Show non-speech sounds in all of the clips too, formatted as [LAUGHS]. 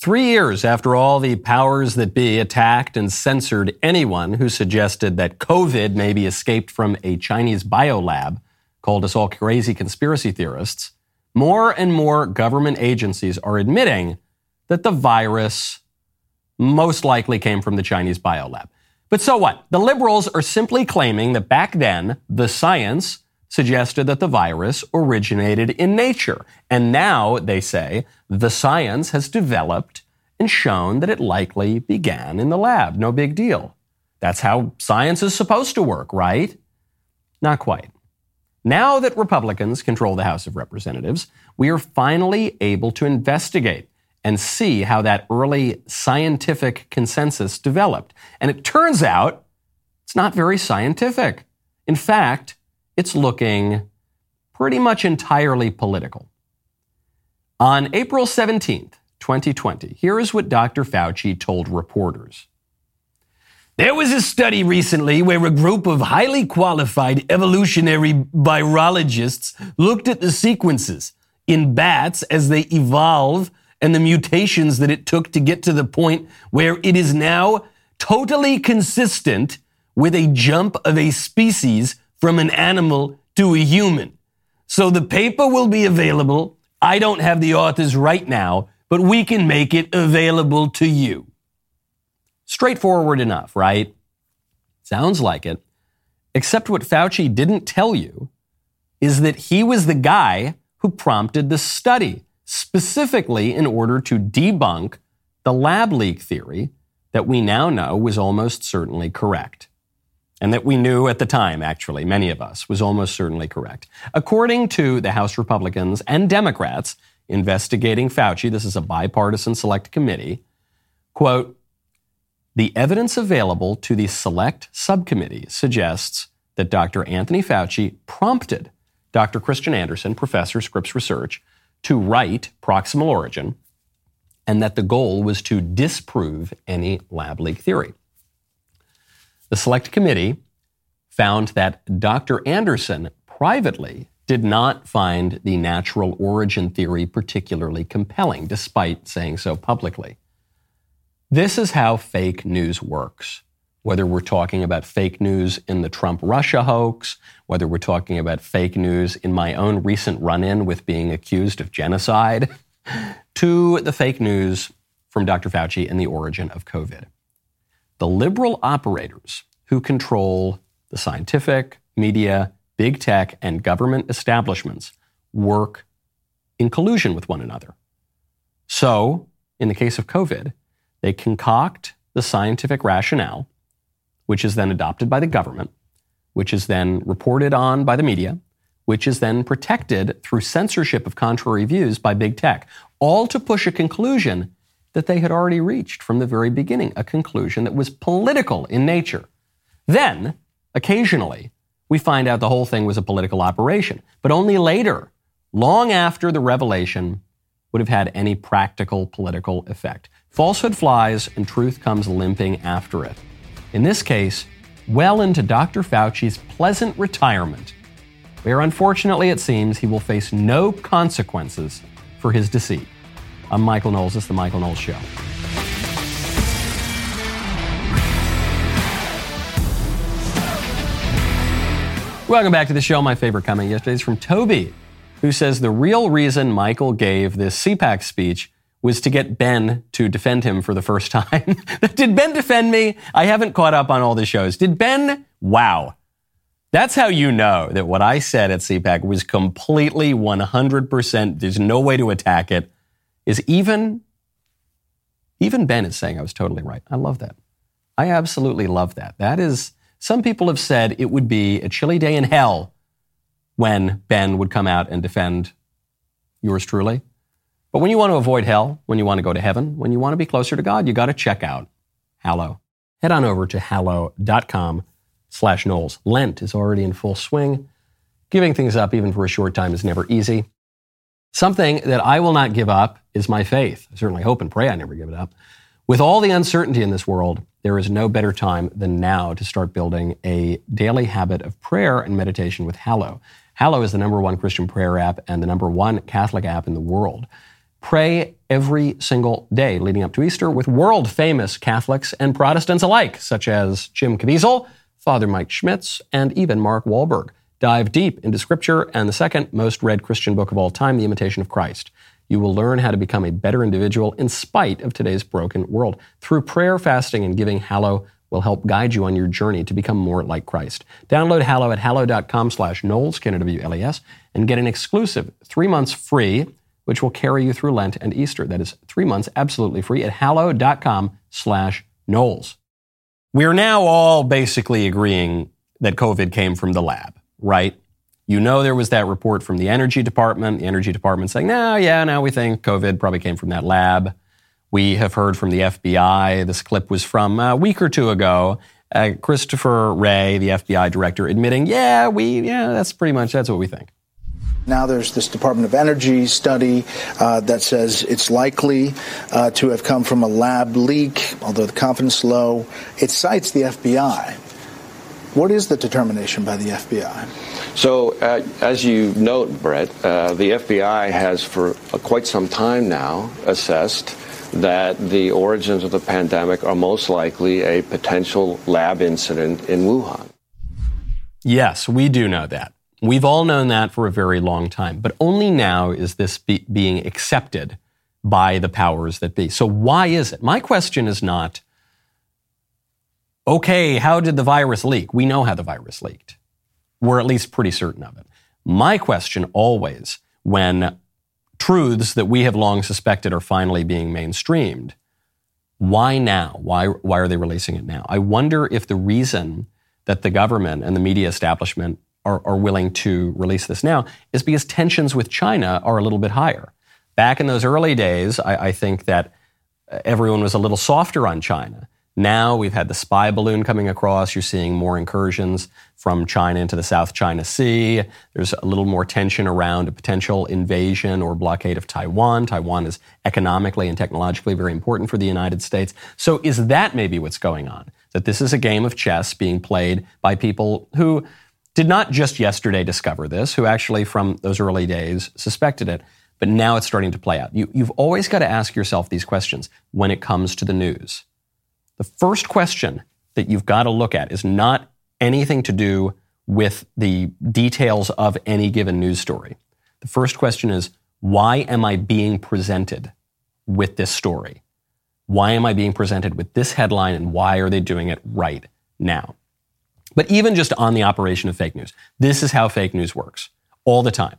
Three years after all the powers that be attacked and censored anyone who suggested that COVID maybe escaped from a Chinese biolab, called us all crazy conspiracy theorists, more and more government agencies are admitting that the virus most likely came from the Chinese biolab. But so what? The liberals are simply claiming that back then, the science suggested that the virus originated in nature. And now, they say, the science has developed and shown that it likely began in the lab. No big deal. That's how science is supposed to work, right? Not quite. Now that Republicans control the House of Representatives, we are finally able to investigate and see how that early scientific consensus developed. And it turns out it's not very scientific. In fact, it's looking pretty much entirely political. On April 17th, 2020, here is what Dr. Fauci told reporters. There was a study recently where a group of highly qualified evolutionary virologists looked at the sequences in bats as they evolve and the mutations that it took to get to the point where it is now totally consistent with a jump of a species from an animal to a human. So the paper will be available. I don't have the authors right now, but we can make it available to you. Straightforward enough, right? Sounds like it. Except what Fauci didn't tell you is that he was the guy who prompted the study, specifically in order to debunk the lab leak theory that we now know was almost certainly correct and that we knew at the time, actually, many of us, was almost certainly correct. According to the House Republicans and Democrats investigating Fauci, this is a bipartisan select committee, quote, the evidence available to the select subcommittee suggests that Dr. Anthony Fauci prompted Dr. Kristian Andersen, professor Scripps Research, to write Proximal Origin, and that the goal was to disprove any lab leak theory. The select committee found that Dr. Andersen privately did not find the natural origin theory particularly compelling, despite saying so publicly. This is how fake news works. Whether we're talking about fake news in the Trump Russia hoax, whether we're talking about fake news in my own recent run in with being accused of genocide, [LAUGHS] to the fake news from Dr. Fauci and the origin of COVID the liberal operators who control the scientific, media, big tech, and government establishments work in collusion with one another. So, in the case of COVID, they concoct the scientific rationale, which is then adopted by the government, which is then reported on by the media, which is then protected through censorship of contrary views by big tech, all to push a conclusion that they had already reached from the very beginning, a conclusion that was political in nature. Then, occasionally, we find out the whole thing was a political operation, but only later, long after the revelation would have had any practical political effect. Falsehood flies and truth comes limping after it. In this case, well into Dr. Fauci's pleasant retirement, where unfortunately it seems he will face no consequences for his deceit. I'm Michael Knowles. It's The Michael Knowles Show. Welcome back to the show. My favorite comment yesterday is from Toby, who says the real reason Michael gave this CPAC speech was to get Ben to defend him for the first time. [LAUGHS] Did Ben defend me? I haven't caught up on all the shows. Did Ben? Wow. That's how you know that what I said at CPAC was completely 100%. There's no way to attack it is even even Ben is saying I was totally right. I love that. I absolutely love that. That is some people have said it would be a chilly day in hell when Ben would come out and defend yours truly. But when you want to avoid hell, when you want to go to heaven, when you want to be closer to God, you got to check out Hallow. Head on over to hallow.com slash Knowles. Lent is already in full swing. Giving things up even for a short time is never easy. Something that I will not give up is my faith. I certainly hope and pray I never give it up. With all the uncertainty in this world, there is no better time than now to start building a daily habit of prayer and meditation with Hallow. Hallow is the number one Christian prayer app and the number one Catholic app in the world. pray every single day leading up to Easter with world famous Catholics and Protestants alike, such as Jim Caviezel, Father Mike Schmitz, and even Mark Wahlberg. Dive deep into Scripture and the second most read Christian book of all time, The Imitation of Christ. You will learn how to become a better individual in spite of today's broken world. Through prayer, fasting, and giving, Hallow will help guide you on your journey to become more like Christ. Download Hallow at hallow.com slash Knowles, K-N-W-L-E-S, and get an exclusive three months free which will carry you through Lent and Easter. That is three months absolutely free at hallow.com slash Knowles. We are now all basically agreeing that COVID came from the lab, right? You know there was that report from the Energy Department, the Energy Department saying, no, yeah, now we think COVID probably came from that lab. We have heard from the FBI. This clip was from a week or two ago. Uh, Christopher Wray, the FBI director, admitting, yeah, we, yeah, that's pretty much, that's what we think. Now there's this Department of Energy study uh, that says it's likely uh, to have come from a lab leak, although the confidence low. It cites the FBI. What is the determination by the FBI? So, uh, as you note, Brett, uh, the FBI has for quite some time now assessed that the origins of the pandemic are most likely a potential lab incident in Wuhan. Yes, we do know that. We've all known that for a very long time, but only now is this be- being accepted by the powers that be. So why is it? My question is not, okay, how did the virus leak? We know how the virus leaked. We're at least pretty certain of it. My question always, when truths that we have long suspected are finally being mainstreamed, why now? Why, why are they releasing it now? I wonder if the reason that the government and the media establishment are, are willing to release this now is because tensions with China are a little bit higher. Back in those early days, I, I think that everyone was a little softer on China. Now we've had the spy balloon coming across. You're seeing more incursions from China into the South China Sea. There's a little more tension around a potential invasion or blockade of Taiwan. Taiwan is economically and technologically very important for the United States. So is that maybe what's going on? That this is a game of chess being played by people who did not just yesterday discover this, who actually from those early days suspected it, but now it's starting to play out. You, have always got to ask yourself these questions when it comes to the news. The first question that you've got to look at is not anything to do with the details of any given news story. The first question is, why am I being presented with this story? Why am I being presented with this headline and why are they doing it right now? But even just on the operation of fake news, this is how fake news works all the time.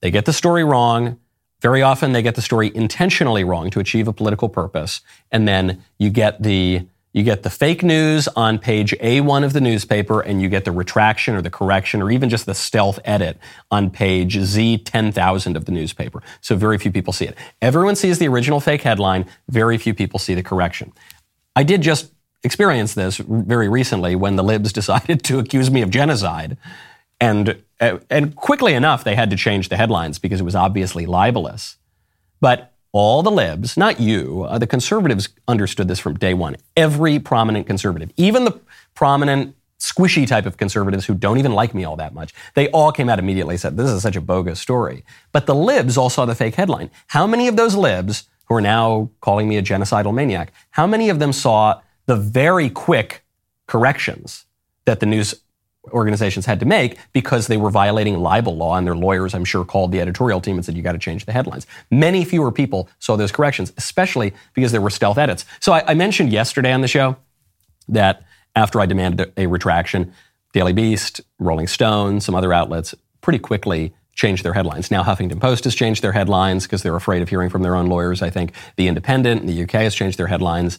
They get the story wrong. Very often they get the story intentionally wrong to achieve a political purpose. And then you get the you get the fake news on page A1 of the newspaper and you get the retraction or the correction or even just the stealth edit on page Z10,000 of the newspaper. So very few people see it. Everyone sees the original fake headline. Very few people see the correction. I did just experience this very recently when the libs [LAUGHS] decided to accuse me of genocide. And, uh, and quickly enough, they had to change the headlines because it was obviously libelous. But all the libs, not you, uh, the conservatives understood this from day one. Every prominent conservative, even the prominent squishy type of conservatives who don't even like me all that much, they all came out immediately and said, this is such a bogus story. But the libs all saw the fake headline. How many of those libs who are now calling me a genocidal maniac, how many of them saw the very quick corrections that the news organizations had to make because they were violating libel law and their lawyers, I'm sure, called the editorial team and said, you got to change the headlines. Many fewer people saw those corrections, especially because there were stealth edits. So I, I mentioned yesterday on the show that after I demanded a, retraction, Daily Beast, Rolling Stone, some other outlets pretty quickly changed their headlines. Now Huffington Post has changed their headlines because they're afraid of hearing from their own lawyers. I think The Independent in the UK has changed their headlines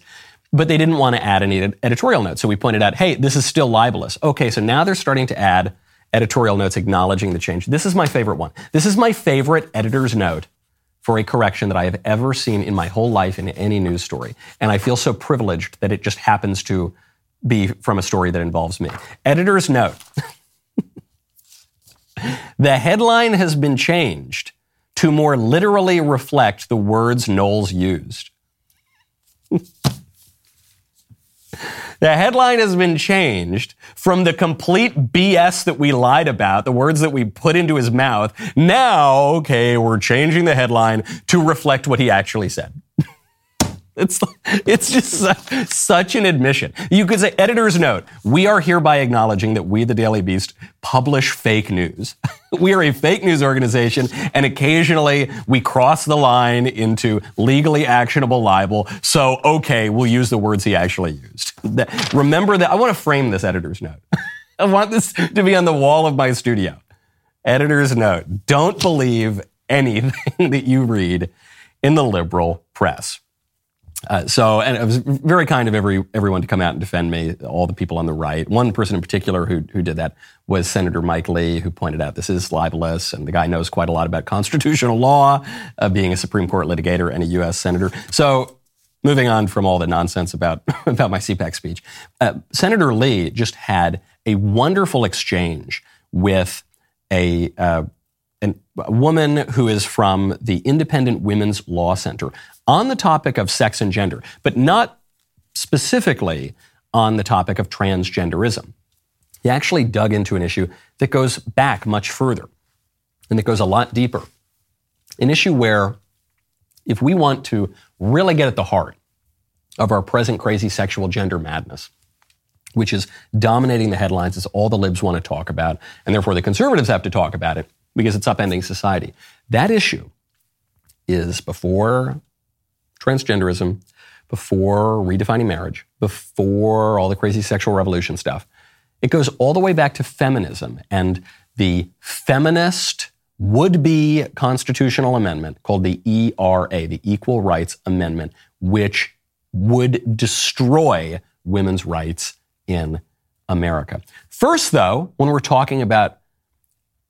but they didn't want to add any editorial notes. So we pointed out, hey, this is still libelous. Okay, so now they're starting to add editorial notes acknowledging the change. This is my favorite one. This is my favorite editor's note for a correction that I have ever seen in my whole life in any news story. And I feel so privileged that it just happens to be from a story that involves me. Editor's note. [LAUGHS] the headline has been changed to more literally reflect the words Knowles used. [LAUGHS] The headline has been changed from the complete BS that we lied about, the words that we put into his mouth. Now, okay, we're changing the headline to reflect what he actually said. It's it's just such an admission. You could say, editor's note: We are hereby acknowledging that we, the Daily Beast, publish fake news. [LAUGHS] we are a fake news organization, and occasionally we cross the line into legally actionable libel. So, okay, we'll use the words he actually used. Remember that. I want to frame this editor's note. [LAUGHS] I want this to be on the wall of my studio. Editor's note: Don't believe anything [LAUGHS] that you read in the liberal press. Uh, so, and it was very kind of every everyone to come out and defend me. All the people on the right. One person in particular who who did that was Senator Mike Lee, who pointed out this is libelous, and the guy knows quite a lot about constitutional law, uh, being a Supreme Court litigator and a U.S. senator. So, moving on from all the nonsense about [LAUGHS] about my CPAC speech, uh, Senator Lee just had a wonderful exchange with a uh, a woman who is from the Independent Women's Law Center on the topic of sex and gender, but not specifically on the topic of transgenderism. He actually dug into an issue that goes back much further and that goes a lot deeper. An issue where, if we want to really get at the heart of our present crazy sexual gender madness, which is dominating the headlines, is all the libs want to talk about, and therefore the conservatives have to talk about it because it's upending society. That issue is before transgenderism, before redefining marriage, before all the crazy sexual revolution stuff. It goes all the way back to feminism and the feminist would be constitutional amendment called the ERA, the Equal Rights Amendment, which would destroy women's rights in America. First, though, when we're talking about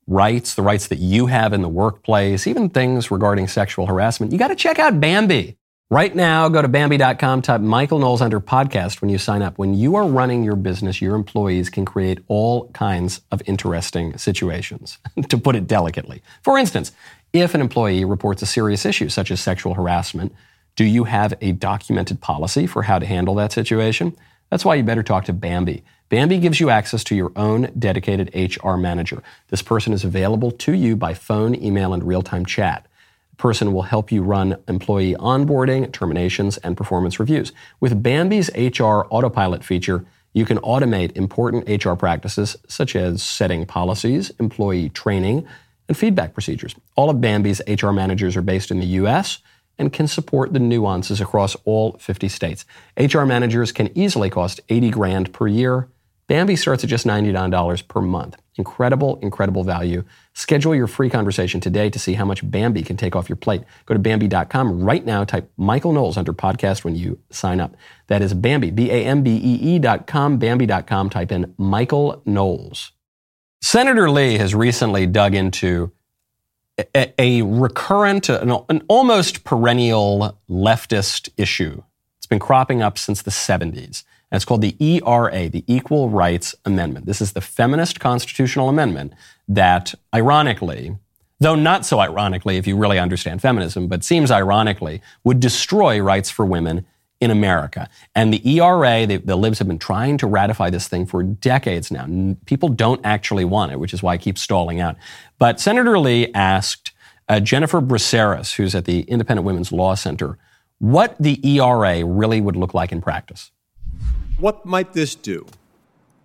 rights, the rights that you have in the workplace, even things regarding sexual harassment, you got to check out Bambee. Right now, go to Bambee.com, type Michael Knowles under podcast when you sign up. When you are running your business, your employees can create all kinds of interesting situations, [LAUGHS] to put it delicately. For instance, if an employee reports a serious issue such as sexual harassment, do you have a documented policy for how to handle that situation? That's why you better talk to Bambee. Bambee gives you access to your own dedicated HR manager. This person is available to you by phone, email, and real time chat person will help you run employee onboarding, terminations, and performance reviews. With Bambee's HR autopilot feature, you can automate important HR practices such as setting policies, employee training, and feedback procedures. All of Bambee's HR managers are based in the US and can support the nuances across all 50 states. HR managers can easily cost 80 grand per year. Bambee starts at just $99 per month. Incredible, incredible value. Schedule your free conversation today to see how much Bambee can take off your plate. Go to Bambee.com right now. Type Michael Knowles under podcast when you sign up. That is Bambee, B-A-M-B-E-E dot com, Bambee.com. Type in Michael Knowles. Senator Lee has recently dug into a, a recurrent, an, an almost perennial leftist issue. It's been cropping up since the 70s. And it's called the ERA, the Equal Rights Amendment. This is the feminist constitutional amendment that, ironically, though not so ironically if you really understand feminism, but seems ironically, would destroy rights for women in America. And the ERA, the, the, libs have been trying to ratify this thing for decades now. People don't actually want it, which is why it keeps stalling out. But Senator Lee asked uh, Jennifer Braceras, who's at the Independent Women's Law Center, what the ERA really would look like in practice. What might this do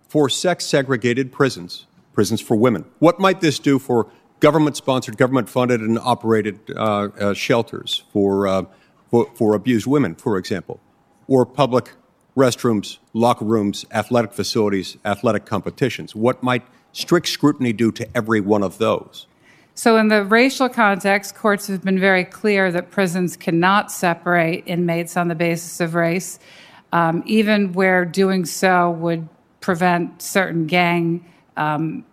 for sex segregated prisons, prisons for women? What might this do for government sponsored, government funded, and operated uh, uh, shelters for, uh, for, for abused women, for example? Or public restrooms, locker rooms, athletic facilities, athletic competitions? What might strict scrutiny do to every one of those? So, in the racial context, courts have been very clear that prisons cannot separate inmates on the basis of race um, even where doing so would prevent certain gang um,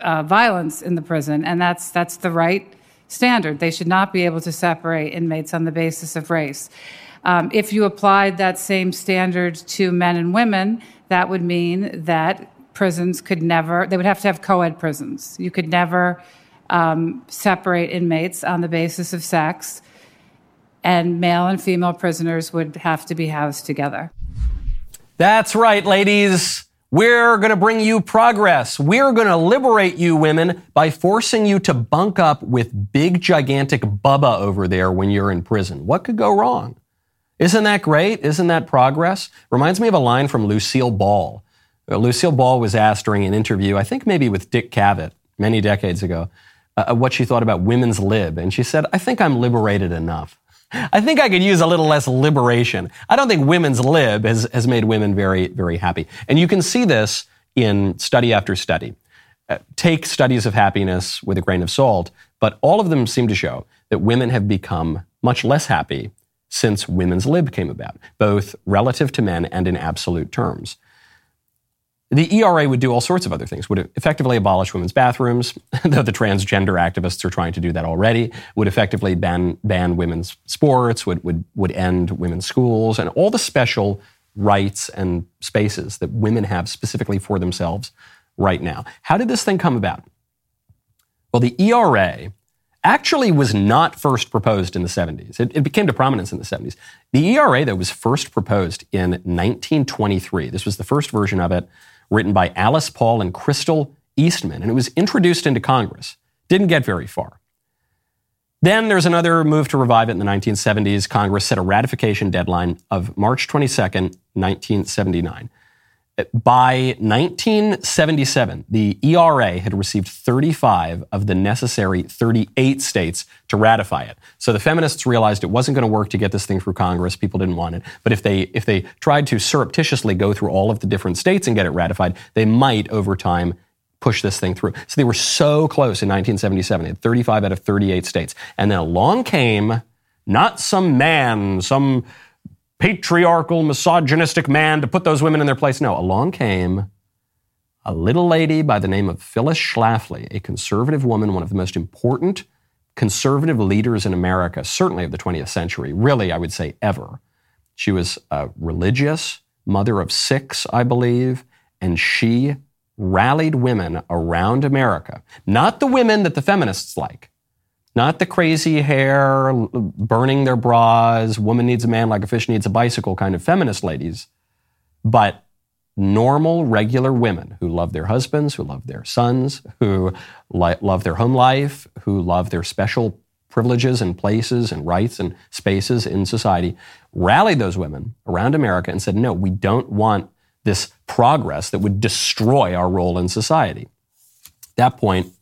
uh, violence in the prison, and that's that's the right standard. They should not be able to separate inmates on the basis of race. Um, if you applied that same standard to men and women, that would mean that prisons could never, they would have to have co ed prisons. You could never um, separate inmates on the basis of sex, and male and female prisoners would have to be housed together. That's right, ladies. We're going to bring you progress. We're going to liberate you women by forcing you to bunk up with big, gigantic Bubba over there when you're in prison. What could go wrong? Isn't that great? Isn't that progress? Reminds me of a line from Lucille Ball. Uh, Lucille Ball was asked during an interview, I think maybe with Dick Cavett many decades ago, uh, what she thought about women's lib. And she said, I think I'm liberated enough. I think I could use a little less liberation. I don't think women's lib has, has made women very, very happy. And you can see this in study after study. Uh, take studies of happiness with a grain of salt, but all of them seem to show that women have become much less happy since women's lib came about, both relative to men and in absolute terms. The ERA would do all sorts of other things. Would effectively abolish women's bathrooms, [LAUGHS] though the transgender activists are trying to do that already. Would effectively ban ban women's sports. Would would would end women's schools and all the special rights and spaces that women have specifically for themselves right now. How did this thing come about? Well, the ERA actually was not first proposed in the 70s. It, it, became to prominence in the 70s. The ERA, though, was first proposed in 1923. This was the first version of it written by Alice Paul and Crystal Eastman, and it was introduced into Congress. Didn't get very far. Then there's another move to revive it in the 1970s. Congress set a ratification deadline of March 22, 1979. By 1977, the ERA had received 35 of the necessary 38 states to ratify it. So the feminists realized it wasn't going to work to get this thing through Congress. People didn't want it. But if they if they tried to surreptitiously go through all of the different states and get it ratified, they might over time push this thing through. So they were so close in 1977. They had 35 out of 38 states. And then along came not some man, some patriarchal, misogynistic man to put those women in their place. No, along came a little lady by the name of Phyllis Schlafly, a conservative woman, one of the most important conservative leaders in America, certainly of the 20th century, really, I would say ever. She was a religious, mother of six, I believe, and she rallied women around America. Not the women that the feminists like, not the crazy hair, burning their bras, woman needs a man like a fish needs a bicycle kind of feminist ladies, but normal, regular women who love their husbands, who love their sons, who li- love their home life, who love their special privileges and places and rights and spaces in society, rallied those women around America and said, no, we don't want this progress that would destroy our role in society. At that point,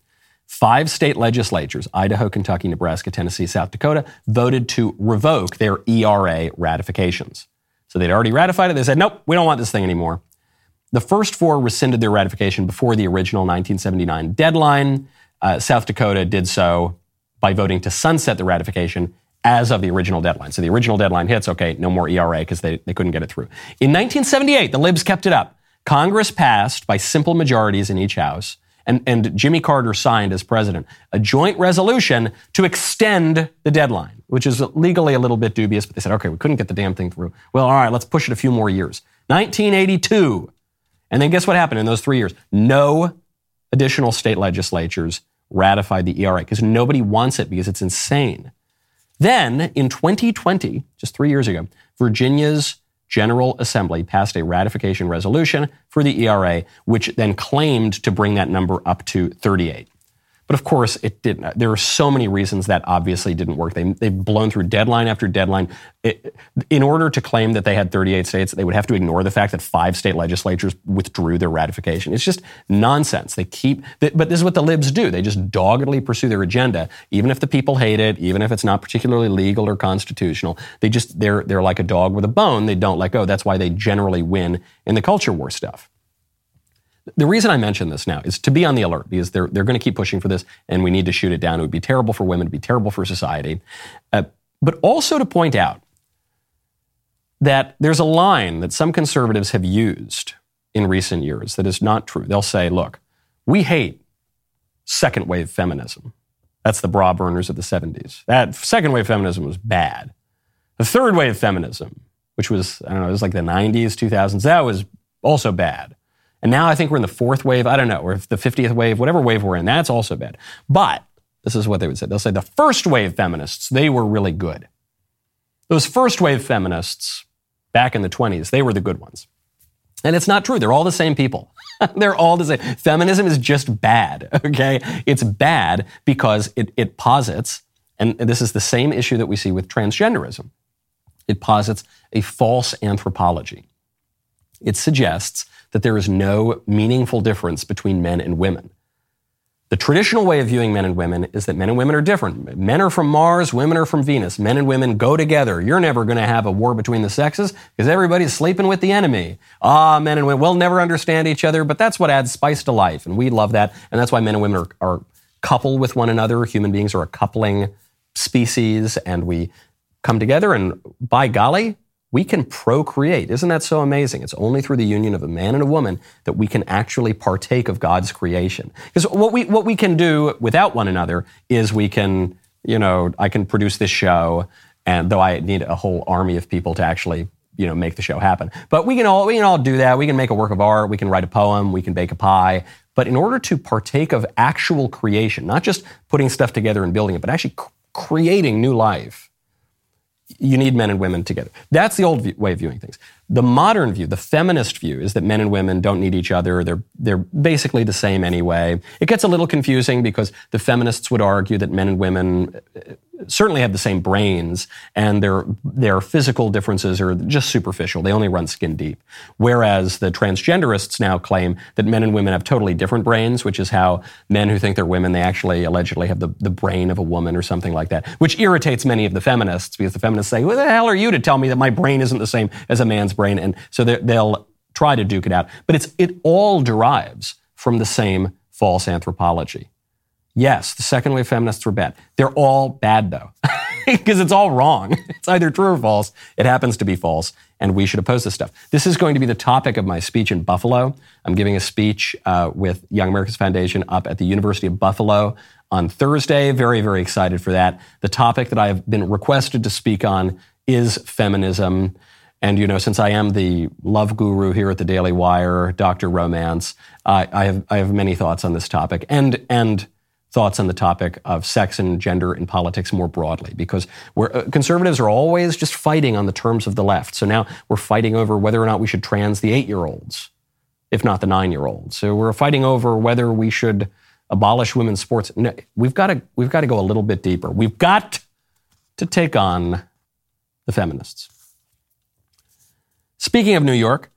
Five state legislatures, Idaho, Kentucky, Nebraska, Tennessee, South Dakota, voted to revoke their ERA ratifications. So they'd already ratified it. They said, nope, we don't want this thing anymore. The first four rescinded their ratification before the original 1979 deadline. Uh, South Dakota did so by voting to sunset the ratification as of the original deadline. So the original deadline hits, okay, no more ERA because they, they couldn't get it through. In 1978, the libs kept it up. Congress passed by simple majorities in each house and, and Jimmy Carter signed as president a joint resolution to extend the deadline, which is legally a little bit dubious, but they said, okay, we couldn't get the damn thing through. Well, all right, let's push it a few more years. 1982. And then guess what happened in those three years? No additional state legislatures ratified the ERA because nobody wants it because it's insane. Then in 2020, just three years ago, Virginia's General Assembly passed a ratification resolution for the ERA, which then claimed to bring that number up to 38. But of course, it didn't. There are so many reasons that obviously didn't work. They, they've blown through deadline after deadline. It, in order to claim that they had 38 states, they would have to ignore the fact that five state legislatures withdrew their ratification. It's just nonsense. They keep, but this is what the libs do. They just doggedly pursue their agenda, even if the people hate it, even if it's not particularly legal or constitutional. They just, they're, they're like a dog with a bone. They don't let go. Oh, that's why they generally win in the culture war stuff. The reason I mention this now is to be on the alert because they're, they're going to keep pushing for this and we need to shoot it down. It would be terrible for women, it would be terrible for society. Uh, but also to point out that there's a line that some conservatives have used in recent years that is not true. They'll say, look, we hate second wave feminism. That's the bra burners of the 70s. That second wave feminism was bad. The third wave feminism, which was, I don't know, it was like the 90s, 2000s, that was also bad. And now I think we're in the fourth wave. I don't know, or the 50th wave, whatever wave we're in, that's also bad. But this is what they would say. They'll say the first wave feminists, they were really good. Those first wave feminists back in the 20s, they were the good ones. And it's not true. They're all the same people. [LAUGHS] They're all the same. Feminism is just bad, [LAUGHS] okay? It's bad because it, it posits, and this is the same issue that we see with transgenderism. It posits a false anthropology. It suggests that there is no meaningful difference between men and women. The traditional way of viewing men and women is that men and women are different. Men are from Mars, women are from Venus. Men and women go together. You're never going to have a war between the sexes because everybody's sleeping with the enemy. Ah, men and women will never understand each other, but that's what adds spice to life. And we love that. And that's why men and women are, are with one another. Human beings are a coupling species and we come together and by golly, we can procreate. Isn't that so amazing? It's only through the union of a man and a woman that we can actually partake of God's creation. Because what we, what we can do without one another is we can, you know, I can produce this show, and though I need a whole army of people to actually, you know, make the show happen. But we can all, we can all do that. We can make a work of art. We can write a poem. We can bake a pie. But in order to partake of actual creation, not just putting stuff together and building it, but actually creating new life, you need men and women together. That's the old view, way of viewing things. The modern view, the feminist view, is that men and women don't need each other. They're, they're basically the same anyway. It gets a little confusing because the feminists would argue that men and women certainly have the same brains and their, their physical differences are just superficial. They only run skin deep. Whereas the transgenderists now claim that men and women have totally different brains, which is how men who think they're women, they actually allegedly have the, the brain of a woman or something like that, which irritates many of the feminists because the feminists say, who the hell are you to tell me that my brain isn't the same as a man's brain? And so they'll try to duke it out. But it's, it all derives from the same false anthropology. Yes, the second wave feminists were bad. They're all bad though, [LAUGHS] because it's all wrong. It's either true or false. It happens to be false, and we should oppose this stuff. This is going to be the topic of my speech in Buffalo. I'm giving a speech uh, with Young America's Foundation up at the University of Buffalo on Thursday. Very, very excited for that. The topic that I have been requested to speak on is feminism. And, you know, since I am the love guru here at the Daily Wire, Dr. Romance, uh, I, have, I have many thoughts on this topic. And, and, thoughts on the topic of sex and gender in politics more broadly, because uh, conservatives are always just fighting on the terms of the left. So now we're fighting over whether or not we should trans the eight year olds, if not the nine year olds. So we're fighting over whether we should abolish women's sports. No, we've got to we've got to go a little bit deeper. We've got to take on the feminists. Speaking of New York,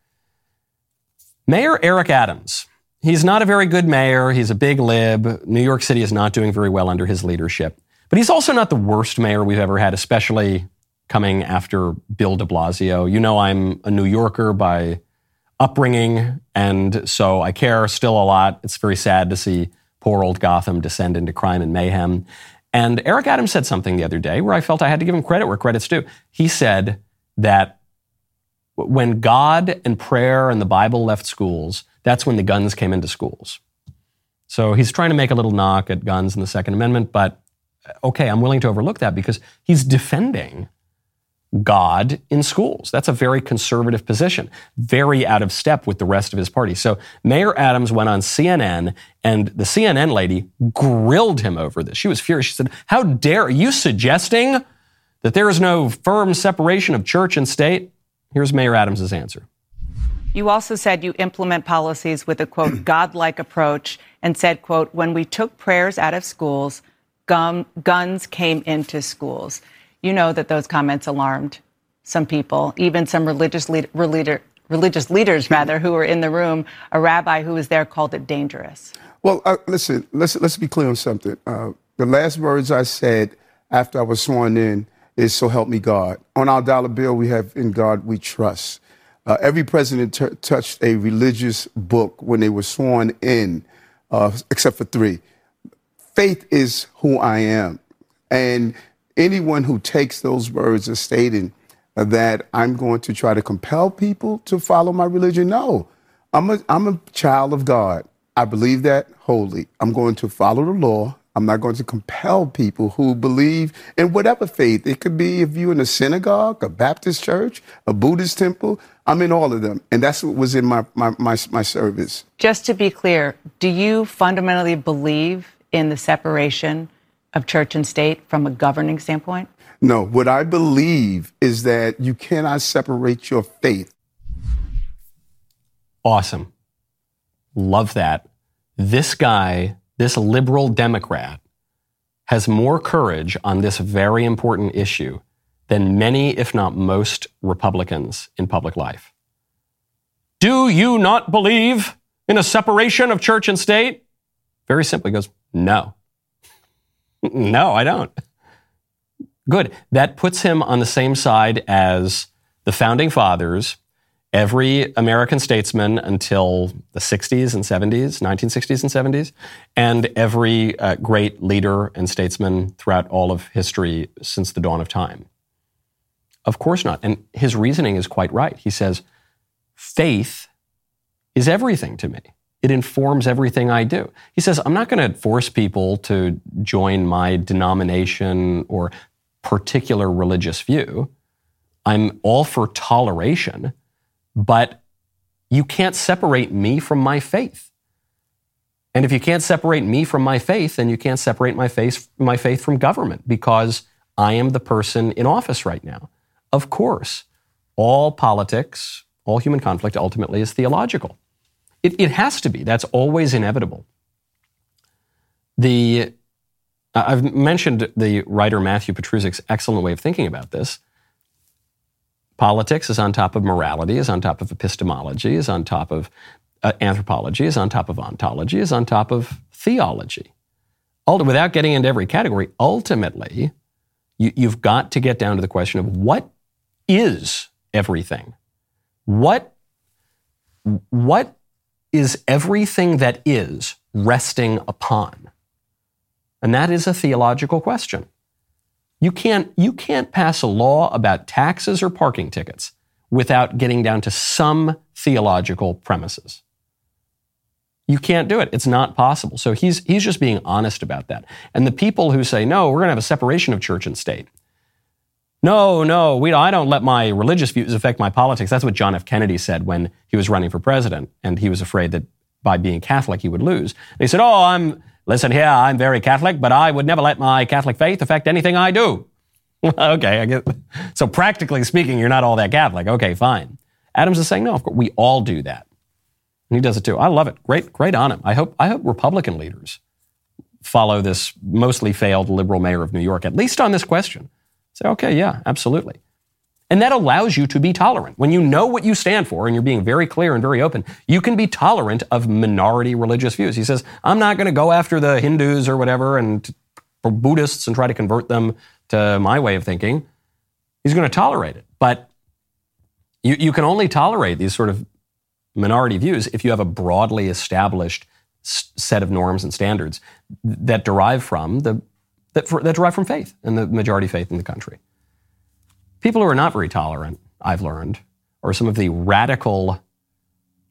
Mayor Eric Adams He's not a very good mayor. He's a big lib. New York City is not doing very well under his leadership. But he's also not the worst mayor we've ever had, especially coming after Bill de Blasio. You know, I'm a New Yorker by upbringing, and so I care still a lot. It's very sad to see poor old Gotham descend into crime and mayhem. And Eric Adams said something the other day where I felt I had to give him credit where credit's due. He said that when God and prayer and the Bible left schools, that's when the guns came into schools. So he's trying to make a little knock at guns in the Second Amendment, but uh, okay, I'm willing to overlook that because he's defending God in schools. That's a very conservative position, very out of step with the rest of his party. So Mayor Adams went on CNN and the CNN lady grilled him over this. She was furious. She said, How dare are you suggesting that there is no firm separation of church and state? Here's Mayor Adams' answer. You also said you implement policies with a quote [CLEARS THROAT] godlike approach and said quote when we took prayers out of schools, gum, guns came into schools. You know that those comments alarmed some people, even some religious lead, leader, religious leaders rather who were in the room. A rabbi who was there called it dangerous. Well, uh, listen, let's let's be clear on something. Uh, the last words I said after I was sworn in is "So help me God." On our dollar bill, we have "In God We Trust." Uh, every president t- touched a religious book when they were sworn in, uh, except for three. Faith is who I am. And anyone who takes those words as stating that I'm going to try to compel people to follow my religion, no. I'm a, I'm a child of God. I believe that wholly. I'm going to follow the law. I'm not going to compel people who believe in whatever faith. It could be if you're in a synagogue, a Baptist church, a Buddhist temple. I'm in all of them. And that's what was in my, my, my, my service. Just to be clear, do you fundamentally believe in the separation of church and state from a governing standpoint? No. What I believe is that you cannot separate your faith Awesome. Love that. This guy, this liberal Democrat, has more courage on this very important issue than many, if not most, Republicans in public life. Do you not believe in a separation of church and state? Very simply goes, no. [LAUGHS] no, I don't. Good. That puts him on the same side as the founding fathers, every American statesman until the 60s and 70s, 1960s and 70s, and every uh, great leader and statesman throughout all of history since the dawn of time. Of course not. And his reasoning is quite right. He says, faith is everything to me. It informs everything I do. He says, I'm not going to force people to join my denomination or particular religious view. I'm all for toleration, but you can't separate me from my faith. And if you can't separate me from my faith, then you can't separate my faith, my faith from government because I am the person in office right now. Of course, all politics, all human conflict ultimately is theological. It, it has to be. That's always inevitable. The I've mentioned the writer Matthew Petrusek's excellent way of thinking about this. Politics is on top of morality, is on top of epistemology, is on top of uh, anthropology, is on top of ontology, is on top of theology. Without getting into every category, ultimately, you, you've got to get down to the question of what is everything? What, what is everything that is resting upon? And that is a theological question. You can't, you can't pass a law about taxes or parking tickets without getting down to some theological premises. You can't do it. It's not possible. So he's, he's just being honest about that. And the people who say, no, we're going to have a separation of church and state. No, no, we, I don't let my religious views affect my politics. That's what John F. Kennedy said when he was running for president. And he was afraid that by being Catholic, he would lose. And he said, Oh, I'm, listen here, I'm very Catholic, but I would never let my Catholic faith affect anything I do. [LAUGHS] okay, I get, so practically speaking, you're not all that Catholic. Okay, fine. Adams is saying, no, of course, we all do that. And he does it too. I love it. Great, great on him. I hope, I hope Republican leaders follow this mostly failed liberal mayor of New York, at least on this question. Say, okay, yeah, absolutely. And that allows you to be tolerant. When you know what you stand for and you're being very clear and very open, you can be tolerant of minority religious views. He says, I'm not going to go after the Hindus or whatever and Buddhists and try to convert them to my way of thinking. He's going to tolerate it. But you, you can only tolerate these sort of minority views if you have a broadly established set of norms and standards that derive from the that, for, that derive from faith and the majority faith in the country. People who are not very tolerant, I've learned, are some of the radical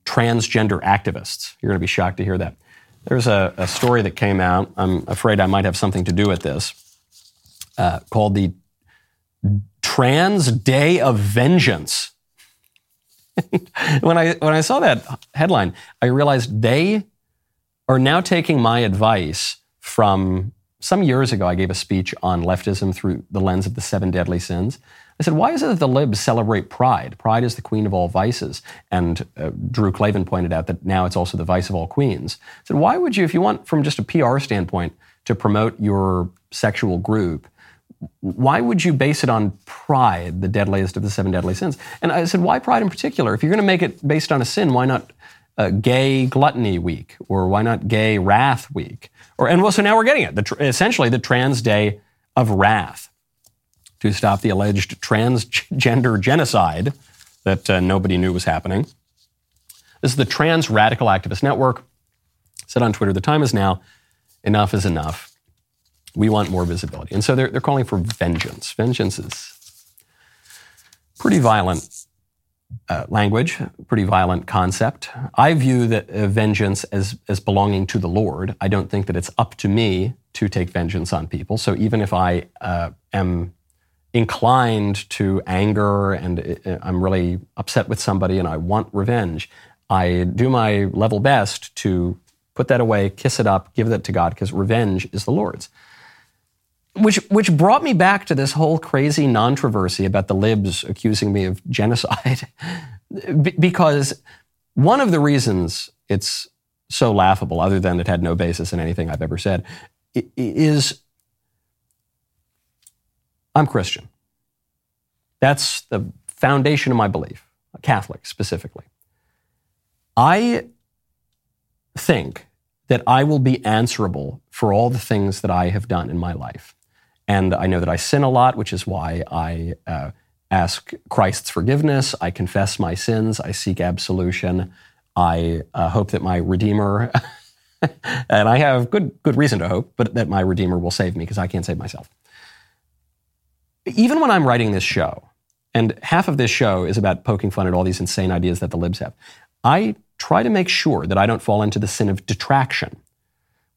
transgender activists. You're going to be shocked to hear that. There's a, a story that came out, I'm afraid I might have something to do with this, uh, called the Trans Day of Vengeance. [LAUGHS] when, I, when I saw that headline, I realized they are now taking my advice from some years ago, I gave a speech on leftism through the lens of the seven deadly sins. I said, why is it that the libs celebrate pride? Pride is the queen of all vices. And uh, Drew Klavan pointed out that now it's also the vice of all queens. I said, why would you, if you want from just a PR standpoint to promote your sexual group, why would you base it on pride, the deadliest of the seven deadly sins? And I said, why pride in particular? If you're going to make it based on a sin, why not uh, gay gluttony week? Or why not gay wrath week? Or, and well, so now we're getting it. The, essentially, the trans day of wrath to stop the alleged transgender genocide that uh, nobody knew was happening. This is the Trans Radical Activist Network. Said on Twitter, the time is now. Enough is enough. We want more visibility. And so they're, they're calling for vengeance. Vengeance is pretty violent uh, language, pretty violent concept. I view that uh, vengeance as, as belonging to the Lord. I don't think that it's up to me to take vengeance on people. So even if I uh, am inclined to anger and uh, I'm really upset with somebody and I want revenge, I do my level best to put that away, kiss it up, give that to God, because revenge is the Lord's. Which which brought me back to this whole crazy controversy about the libs accusing me of genocide, [LAUGHS] because one of the reasons it's so laughable, other than it had no basis in anything I've ever said, is I'm Christian. That's the foundation of my belief, Catholic specifically. I think that I will be answerable for all the things that I have done in my life. And I know that I sin a lot, which is why I uh, ask Christ's forgiveness. I confess my sins. I seek absolution. I uh, hope that my Redeemer, [LAUGHS] and I have good, good reason to hope, but that my Redeemer will save me because I can't save myself. Even when I'm writing this show, and half of this show is about poking fun at all these insane ideas that the libs have, I try to make sure that I don't fall into the sin of detraction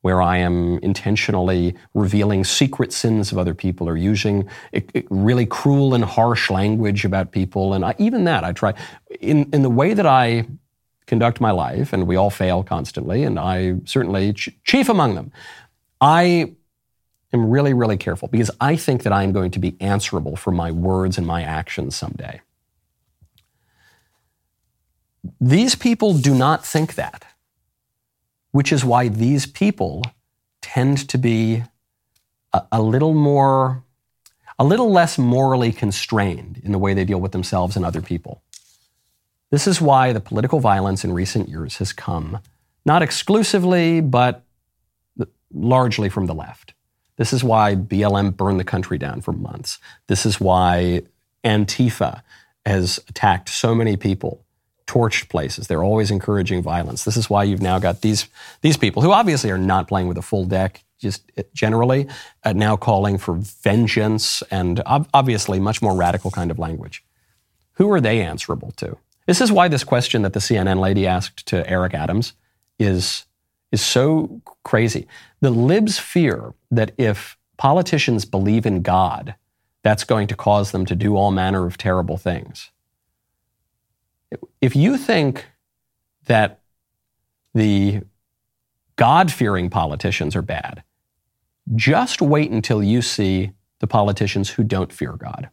where I am intentionally revealing secret sins of other people or using really cruel and harsh language about people. And I, even that, I try in, in the way that I conduct my life, and we all fail constantly, and I certainly ch- chief among them. I am really, really careful because I think that I am going to be answerable for my words and my actions someday. These people do not think that which is why these people tend to be a, a, little more, a little less morally constrained in the way they deal with themselves and other people. This is why the political violence in recent years has come not exclusively, but largely from the left. This is why BLM burned the country down for months. This is why Antifa has attacked so many people torched places. They're always encouraging violence. This is why you've now got these these people who obviously are not playing with a full deck, just generally, uh, now calling for vengeance and ob- obviously much more radical kind of language. Who are they answerable to? This is why this question that the CNN lady asked to Eric Adams is is so crazy. The libs fear that if politicians believe in God, that's going to cause them to do all manner of terrible things. If you think that the God fearing politicians are bad, just wait until you see the politicians who don't fear God.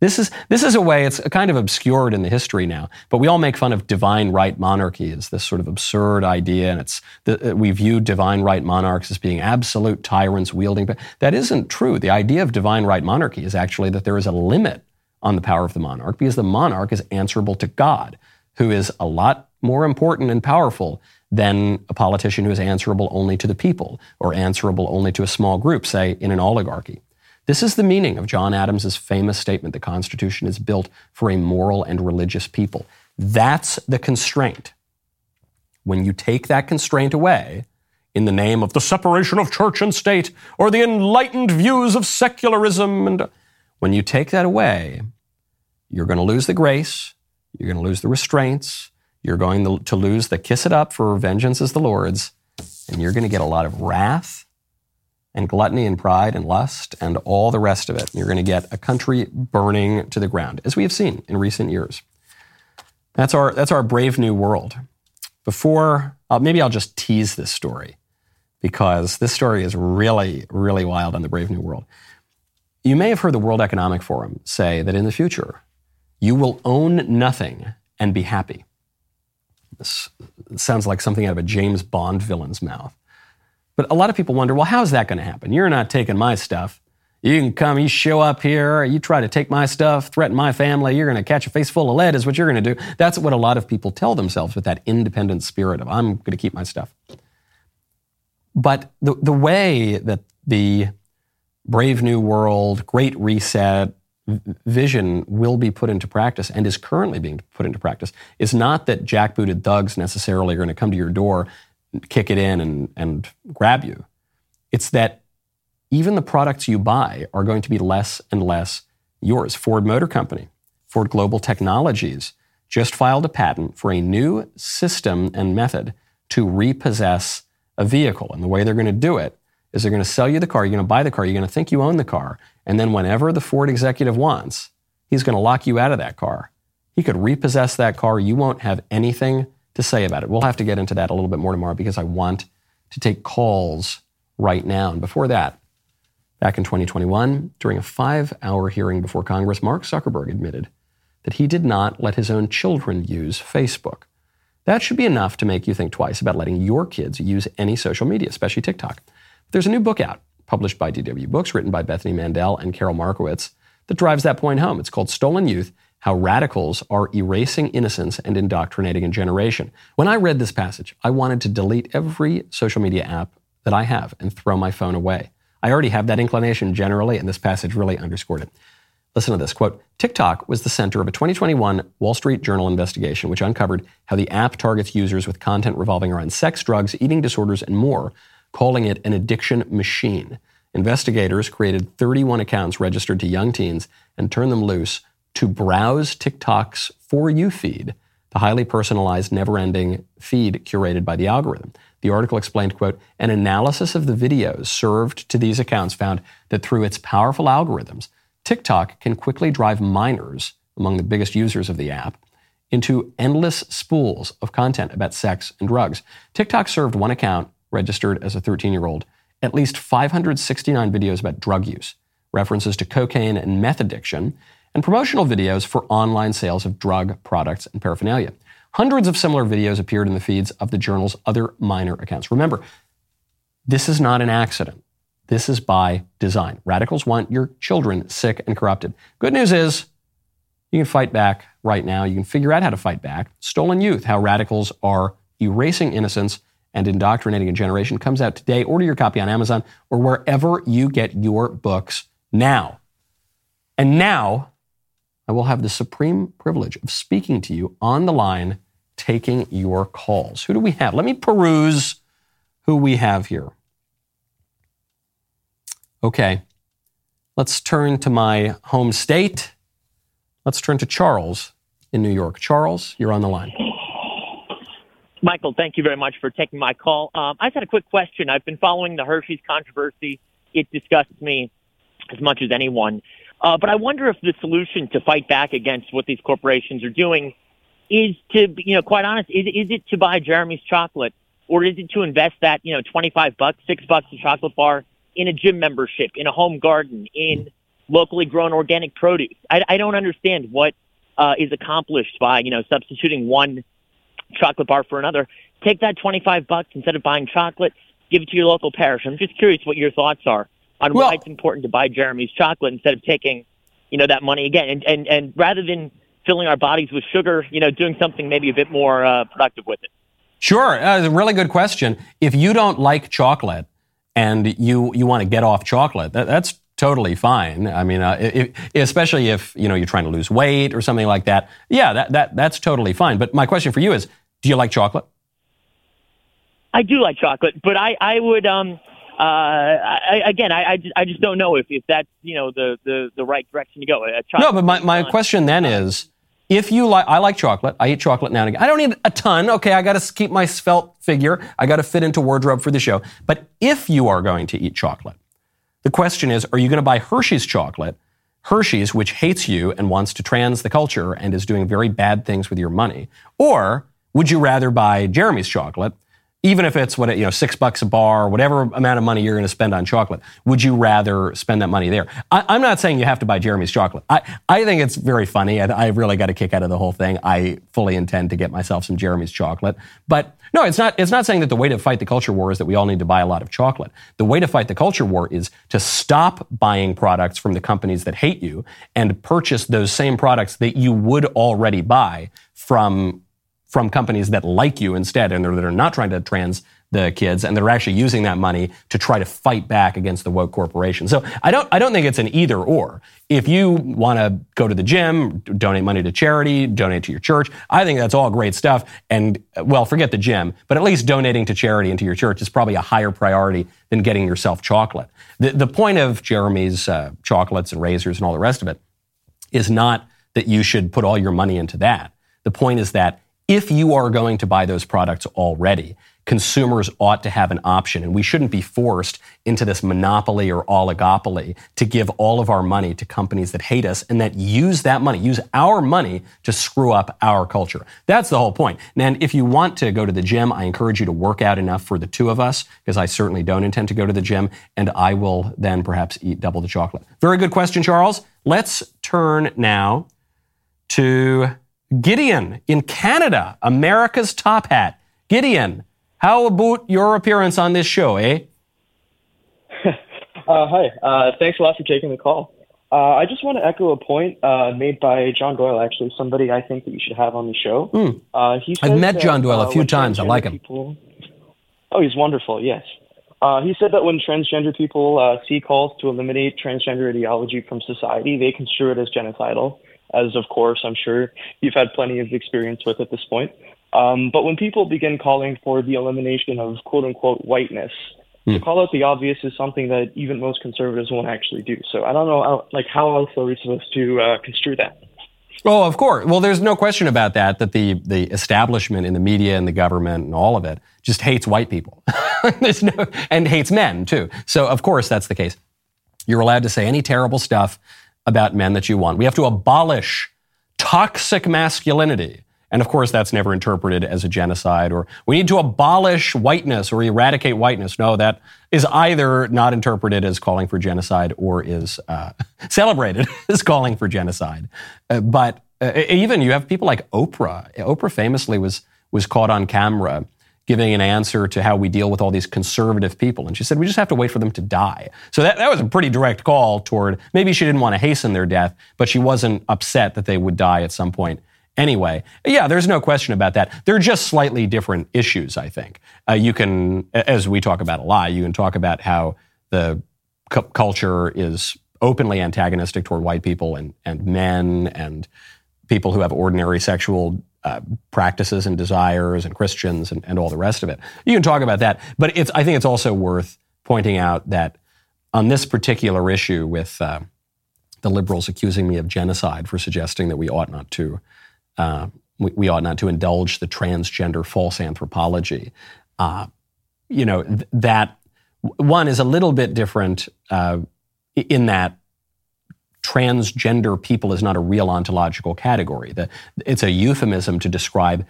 This is, this is a way, it's kind of obscured in the history now, but we all make fun of divine right monarchy as this sort of absurd idea, and it's the, uh, we view divine right monarchs as being absolute tyrants wielding. That isn't true. The idea of divine right monarchy is actually that there is a limit on the power of the monarch because the monarch is answerable to God, who is a lot more important and powerful than a politician who is answerable only to the people or answerable only to a small group, say in an oligarchy. This is the meaning of John Adams's famous statement the Constitution is built for a moral and religious people. That's the constraint. When you take that constraint away, in the name of the separation of church and state or the enlightened views of secularism and when you take that away, you're going to lose the grace, you're going to lose the restraints, you're going to lose the kiss it up for vengeance is the Lord's, and you're going to get a lot of wrath and gluttony and pride and lust and all the rest of it. You're going to get a country burning to the ground, as we have seen in recent years. That's our, that's our brave new world. Before, uh, maybe I'll just tease this story because this story is really, really wild on the brave new world. You may have heard the World Economic Forum say that in the future, you will own nothing and be happy. This sounds like something out of a James Bond villain's mouth. But a lot of people wonder, well, how's that going to happen? You're not taking my stuff. You can come, you show up here, you try to take my stuff, threaten my family, you're going to catch a face full of lead, is what you're going to do. That's what a lot of people tell themselves with that independent spirit of, I'm going to keep my stuff. But the, the way that the Brave New World, Great Reset vision will be put into practice and is currently being put into practice is not that jackbooted thugs necessarily are going to come to your door, kick it in, and, and grab you. It's that even the products you buy are going to be less and less yours. Ford Motor Company, Ford Global Technologies just filed a patent for a new system and method to repossess a vehicle. And the way they're going to do it is they're going to sell you the car, you're going to buy the car, you're going to think you own the car, and then whenever the Ford executive wants, he's going to lock you out of that car. He could repossess that car. You won't have anything to say about it. We'll have to get into that a little bit more tomorrow because I want to take calls right now. And before that, back in 2021, during a five hour hearing before Congress, Mark Zuckerberg admitted that he did not let his own children use Facebook. That should be enough to make you think twice about letting your kids use any social media, especially TikTok. There's a new book out, published by DW Books, written by Bethany Mandel and Carol Markowitz, that drives that point home. It's called Stolen Youth How Radicals Are Erasing Innocence and Indoctrinating a Generation. When I read this passage, I wanted to delete every social media app that I have and throw my phone away. I already have that inclination generally, and this passage really underscored it. Listen to this quote TikTok was the center of a 2021 Wall Street Journal investigation, which uncovered how the app targets users with content revolving around sex, drugs, eating disorders, and more, calling it an addiction machine. Investigators created 31 accounts registered to young teens and turned them loose to browse TikTok's For You feed, the highly personalized, never ending feed curated by the algorithm. The article explained, quote, an analysis of the videos served to these accounts found that through its powerful algorithms, TikTok can quickly drive minors, among the biggest users of the app, into endless spools of content about sex and drugs. TikTok served one account, registered as a 13 year old, at least 569 videos about drug use, references to cocaine and meth addiction, and promotional videos for online sales of drug products and paraphernalia. Hundreds of similar videos appeared in the feeds of the journal's other minor accounts. Remember, this is not an accident. This is by design. Radicals want your children sick and corrupted. Good news is you can fight back right now. You can figure out how to fight back. Stolen Youth How Radicals Are Erasing Innocence and Indoctrinating a Generation comes out today. Order your copy on Amazon or wherever you get your books now. And now, I will have the supreme privilege of speaking to you on the line, taking your calls. Who do we have? Let me peruse who we have here. Okay, let's turn to my home state. Let's turn to Charles in New York. Charles, you're on the line. Michael, thank you very much for taking my call. Um, I just had a quick question. I've been following the Hershey's controversy. It disgusts me as much as anyone. Uh, but I wonder if the solution to fight back against what these corporations are doing is to, you know, quite honest, is, is it to buy Jeremy's chocolate or is it to invest that, you know, 25 bucks, six bucks a chocolate bar in a gym membership, in a home garden, in locally grown organic produce. I, I don't understand what uh, is accomplished by you know substituting one chocolate bar for another. Take that twenty five bucks instead of buying chocolate, give it to your local parish. I'm just curious what your thoughts are on well, why it's important to buy Jeremy's chocolate instead of taking you know that money again and and and rather than filling our bodies with sugar, you know, doing something maybe a bit more uh, productive with it. Sure, uh, a really good question. If you don't like chocolate, and you you want to get off chocolate, that, that's totally fine. I mean, uh, if, especially if you know you're trying to lose weight or something like that. Yeah, that, that that's totally fine. But my question for you is, do you like chocolate? I do like chocolate, but I I would um uh I, again I I just, I just don't know if if that's you know the the the right direction to go. no, but my my question then is if you like, I like chocolate. I eat chocolate now and again. I don't need a ton. Okay, I got to keep my svelte figure. I got to fit into wardrobe for the show. But if you are going to eat chocolate, the question is, are you going to buy Hershey's chocolate? Hershey's, which hates you and wants to trans the culture and is doing very bad things with your money, or would you rather buy Jeremy's chocolate? Even if it's what you know six bucks a bar, whatever amount of money you're going to spend on chocolate, would you rather spend that money there? I, am not saying you have to buy Jeremy's chocolate. I, I think it's very funny. I, I really got a kick out of the whole thing. I fully intend to get myself some Jeremy's chocolate, but no, it's not. It's not saying that the way to fight the culture war is that we all need to buy a lot of chocolate. The way to fight the culture war is to stop buying products from the companies that hate you and purchase those same products that you would already buy from from companies that like you instead and that are not trying to trans the kids and they're actually using that money to try to fight back against the woke corporation. So I don't I don't think it's an either or. If you want to go to the gym, donate money to charity, donate to your church, I think that's all great stuff and well, forget the gym, but at least donating to charity and to your church is probably a higher priority than getting yourself chocolate. The the point of Jeremy's uh, chocolates and razors and all the rest of it is not that you should put all your money into that. The point is that if you are going to buy those products already, consumers ought to have an option. And we shouldn't be forced into this monopoly or oligopoly to give all of our money to companies that hate us and that use that money, use our money to screw up our culture. That's the whole point. And if you want to go to the gym, I encourage you to work out enough for the two of us, because I certainly don't intend to go to the gym, and I will then perhaps eat double the chocolate. Very good question, Charles. Let's turn now to Gideon in Canada, America's top hat. Gideon, how about your appearance on this show, eh? [LAUGHS] uh, hi. Uh, thanks a lot for taking the call. Uh, I just want to echo a point uh, made by John Doyle, actually, somebody I think that you should have on the show. Mm. Uh, he I've met that, John Doyle a uh, few times. I like him. People... Oh, he's wonderful, yes. Uh, he said that when transgender people uh, see calls to eliminate transgender ideology from society, they construe it as genocidal, as of course I'm sure you've had plenty of experience with at this point. Um, but when people begin calling for the elimination of quote unquote whiteness, to hmm. call out the obvious is something that even most conservatives won't actually do. So I don't know, how, like, how else are we supposed to uh, construe that? Oh, of course. Well, there's no question about that. That the the establishment in the media and the government and all of it just hates white people. [LAUGHS] there's no and hates men too. So of course that's the case. You're allowed to say any terrible stuff about men that you want. We have to abolish toxic masculinity. And of course, that's never interpreted as a genocide or we need to abolish whiteness or eradicate whiteness. No, that is either not interpreted as calling for genocide or is uh, [LAUGHS] celebrated [LAUGHS] as calling for genocide. Uh, but uh, even you have people like Oprah. Oprah famously was, was caught on camera giving an answer to how we deal with all these conservative people. And she said, we just have to wait for them to die. So that, that was a pretty direct call toward maybe she didn't want to hasten their death, but she wasn't upset that they would die at some point anyway. Yeah, there's no question about that. They're just slightly different issues, I think. Uh, you can, as we talk about a lot, you can talk about how the cu- culture is openly antagonistic toward white people and, and men and people who have ordinary sexual uh, practices and desires and Christians and, and all the rest of it. You can talk about that, but it's, I think it's also worth pointing out that on this particular issue with uh, the liberals accusing me of genocide for suggesting that we ought not to uh, we, we, ought not to indulge the transgender false anthropology. Uh, you know, th- that one is a little bit different uh, in that transgender people is not a real ontological category. The, it's a euphemism to describe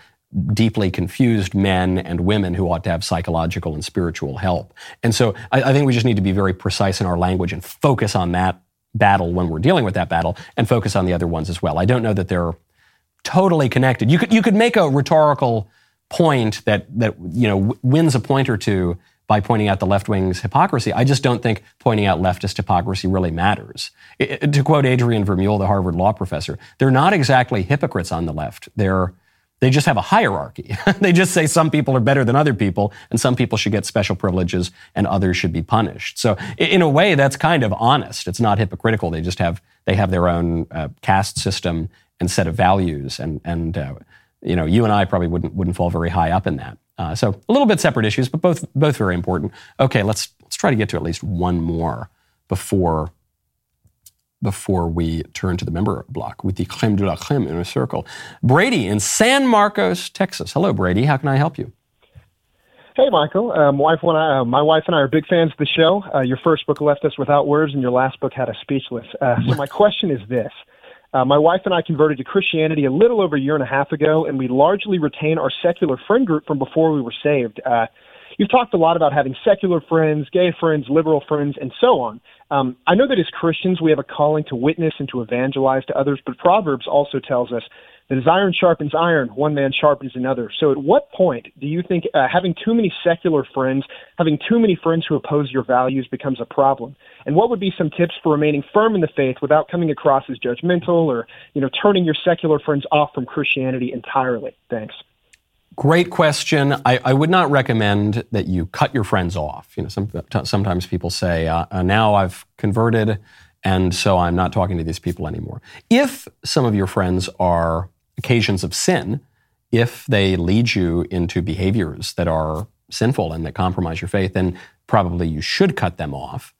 deeply confused men and women who ought to have psychological and spiritual help. And so I, I think we just need to be very precise in our language and focus on that battle when we're dealing with that battle and focus on the other ones as well. I don't know that they're totally connected. You could you could make a rhetorical point that that you know wins a point or two by pointing out the left wing's hypocrisy. I just don't think pointing out leftist hypocrisy really matters. It, to quote Adrian Vermeule, the Harvard law professor, they're not exactly hypocrites on the left. They're they just have a hierarchy. [LAUGHS] they just say some people are better than other people, and some people should get special privileges, and others should be punished. So, in a way, that's kind of honest. It's not hypocritical. They just have they have their own uh, caste system, and set of values. And, and uh, you know, you and I probably wouldn't, wouldn't fall very high up in that. Uh, so a little bit separate issues, but both, both very important. Okay, let's, let's try to get to at least one more before, before we turn to the member block with the creme de la creme in a circle. Brady in San Marcos, Texas. Hello, Brady. How can I help you? Hey, Michael. Um, wife and I, uh, my wife and I are big fans of the show. Uh, your first book left us without words, and your last book had us speechless. Uh, so my question is this: uh, my wife and I converted to Christianity a little over a year and a half ago, and we largely retain our secular friend group from before we were saved. Uh, you've talked a lot about having secular friends, gay friends, liberal friends, and so on. Um, I know that as Christians, we have a calling to witness and to evangelize to others, but Proverbs also tells us that as iron sharpens iron, one man sharpens another. So, at what point do you think uh, having too many secular friends, having too many friends who oppose your values, becomes a problem? And what would be some tips for remaining firm in the faith without coming across as judgmental or, you know, turning your secular friends off from Christianity entirely? Thanks. Great question. I, I, would not recommend that you cut your friends off. You know, some, sometimes people say, uh, uh, "Now I've converted, and so I'm not talking to these people anymore." If some of your friends are occasions of sin, if they lead you into behaviors that are sinful and that compromise your faith, then probably you should cut them off.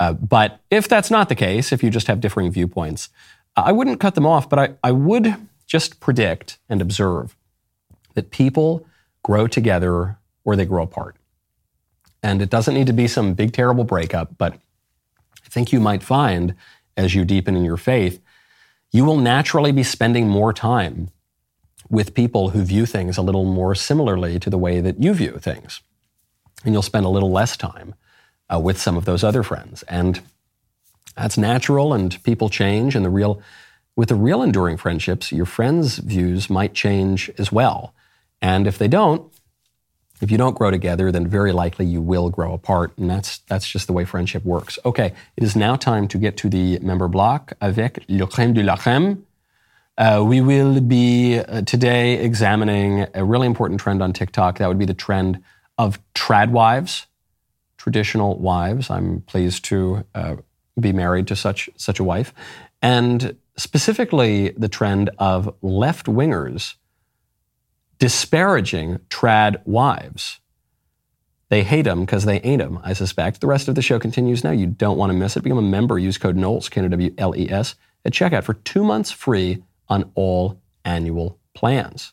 Uh, but if that's not the case, if you just have differing viewpoints, I wouldn't cut them off, but I, I would just predict and observe that people grow together or they grow apart. And it doesn't need to be some big, terrible breakup, but I think you might find as you deepen in your faith you will naturally be spending more time with people who view things a little more similarly to the way that you view things. And you'll spend a little less time uh, with some of those other friends. And that's natural, and people change. And the real with the real enduring friendships, your friends' views might change as well. And if they don't, if you don't grow together, then very likely you will grow apart. And that's, that's just the way friendship works. Okay, it is now time to get to the member block avec le crème de la crème. Uh, we will be uh, today examining a really important trend on TikTok. That would be the trend of trad wives, traditional wives. I'm pleased to uh, be married to such such a wife, and specifically the trend of left wingers disparaging trad wives. They hate them because they ain't them, I suspect. The rest of the show continues now. You don't want to miss it. Become a member. Use code Knowles, K-N-O-W-L-E-S, at checkout for two months free on all annual plans.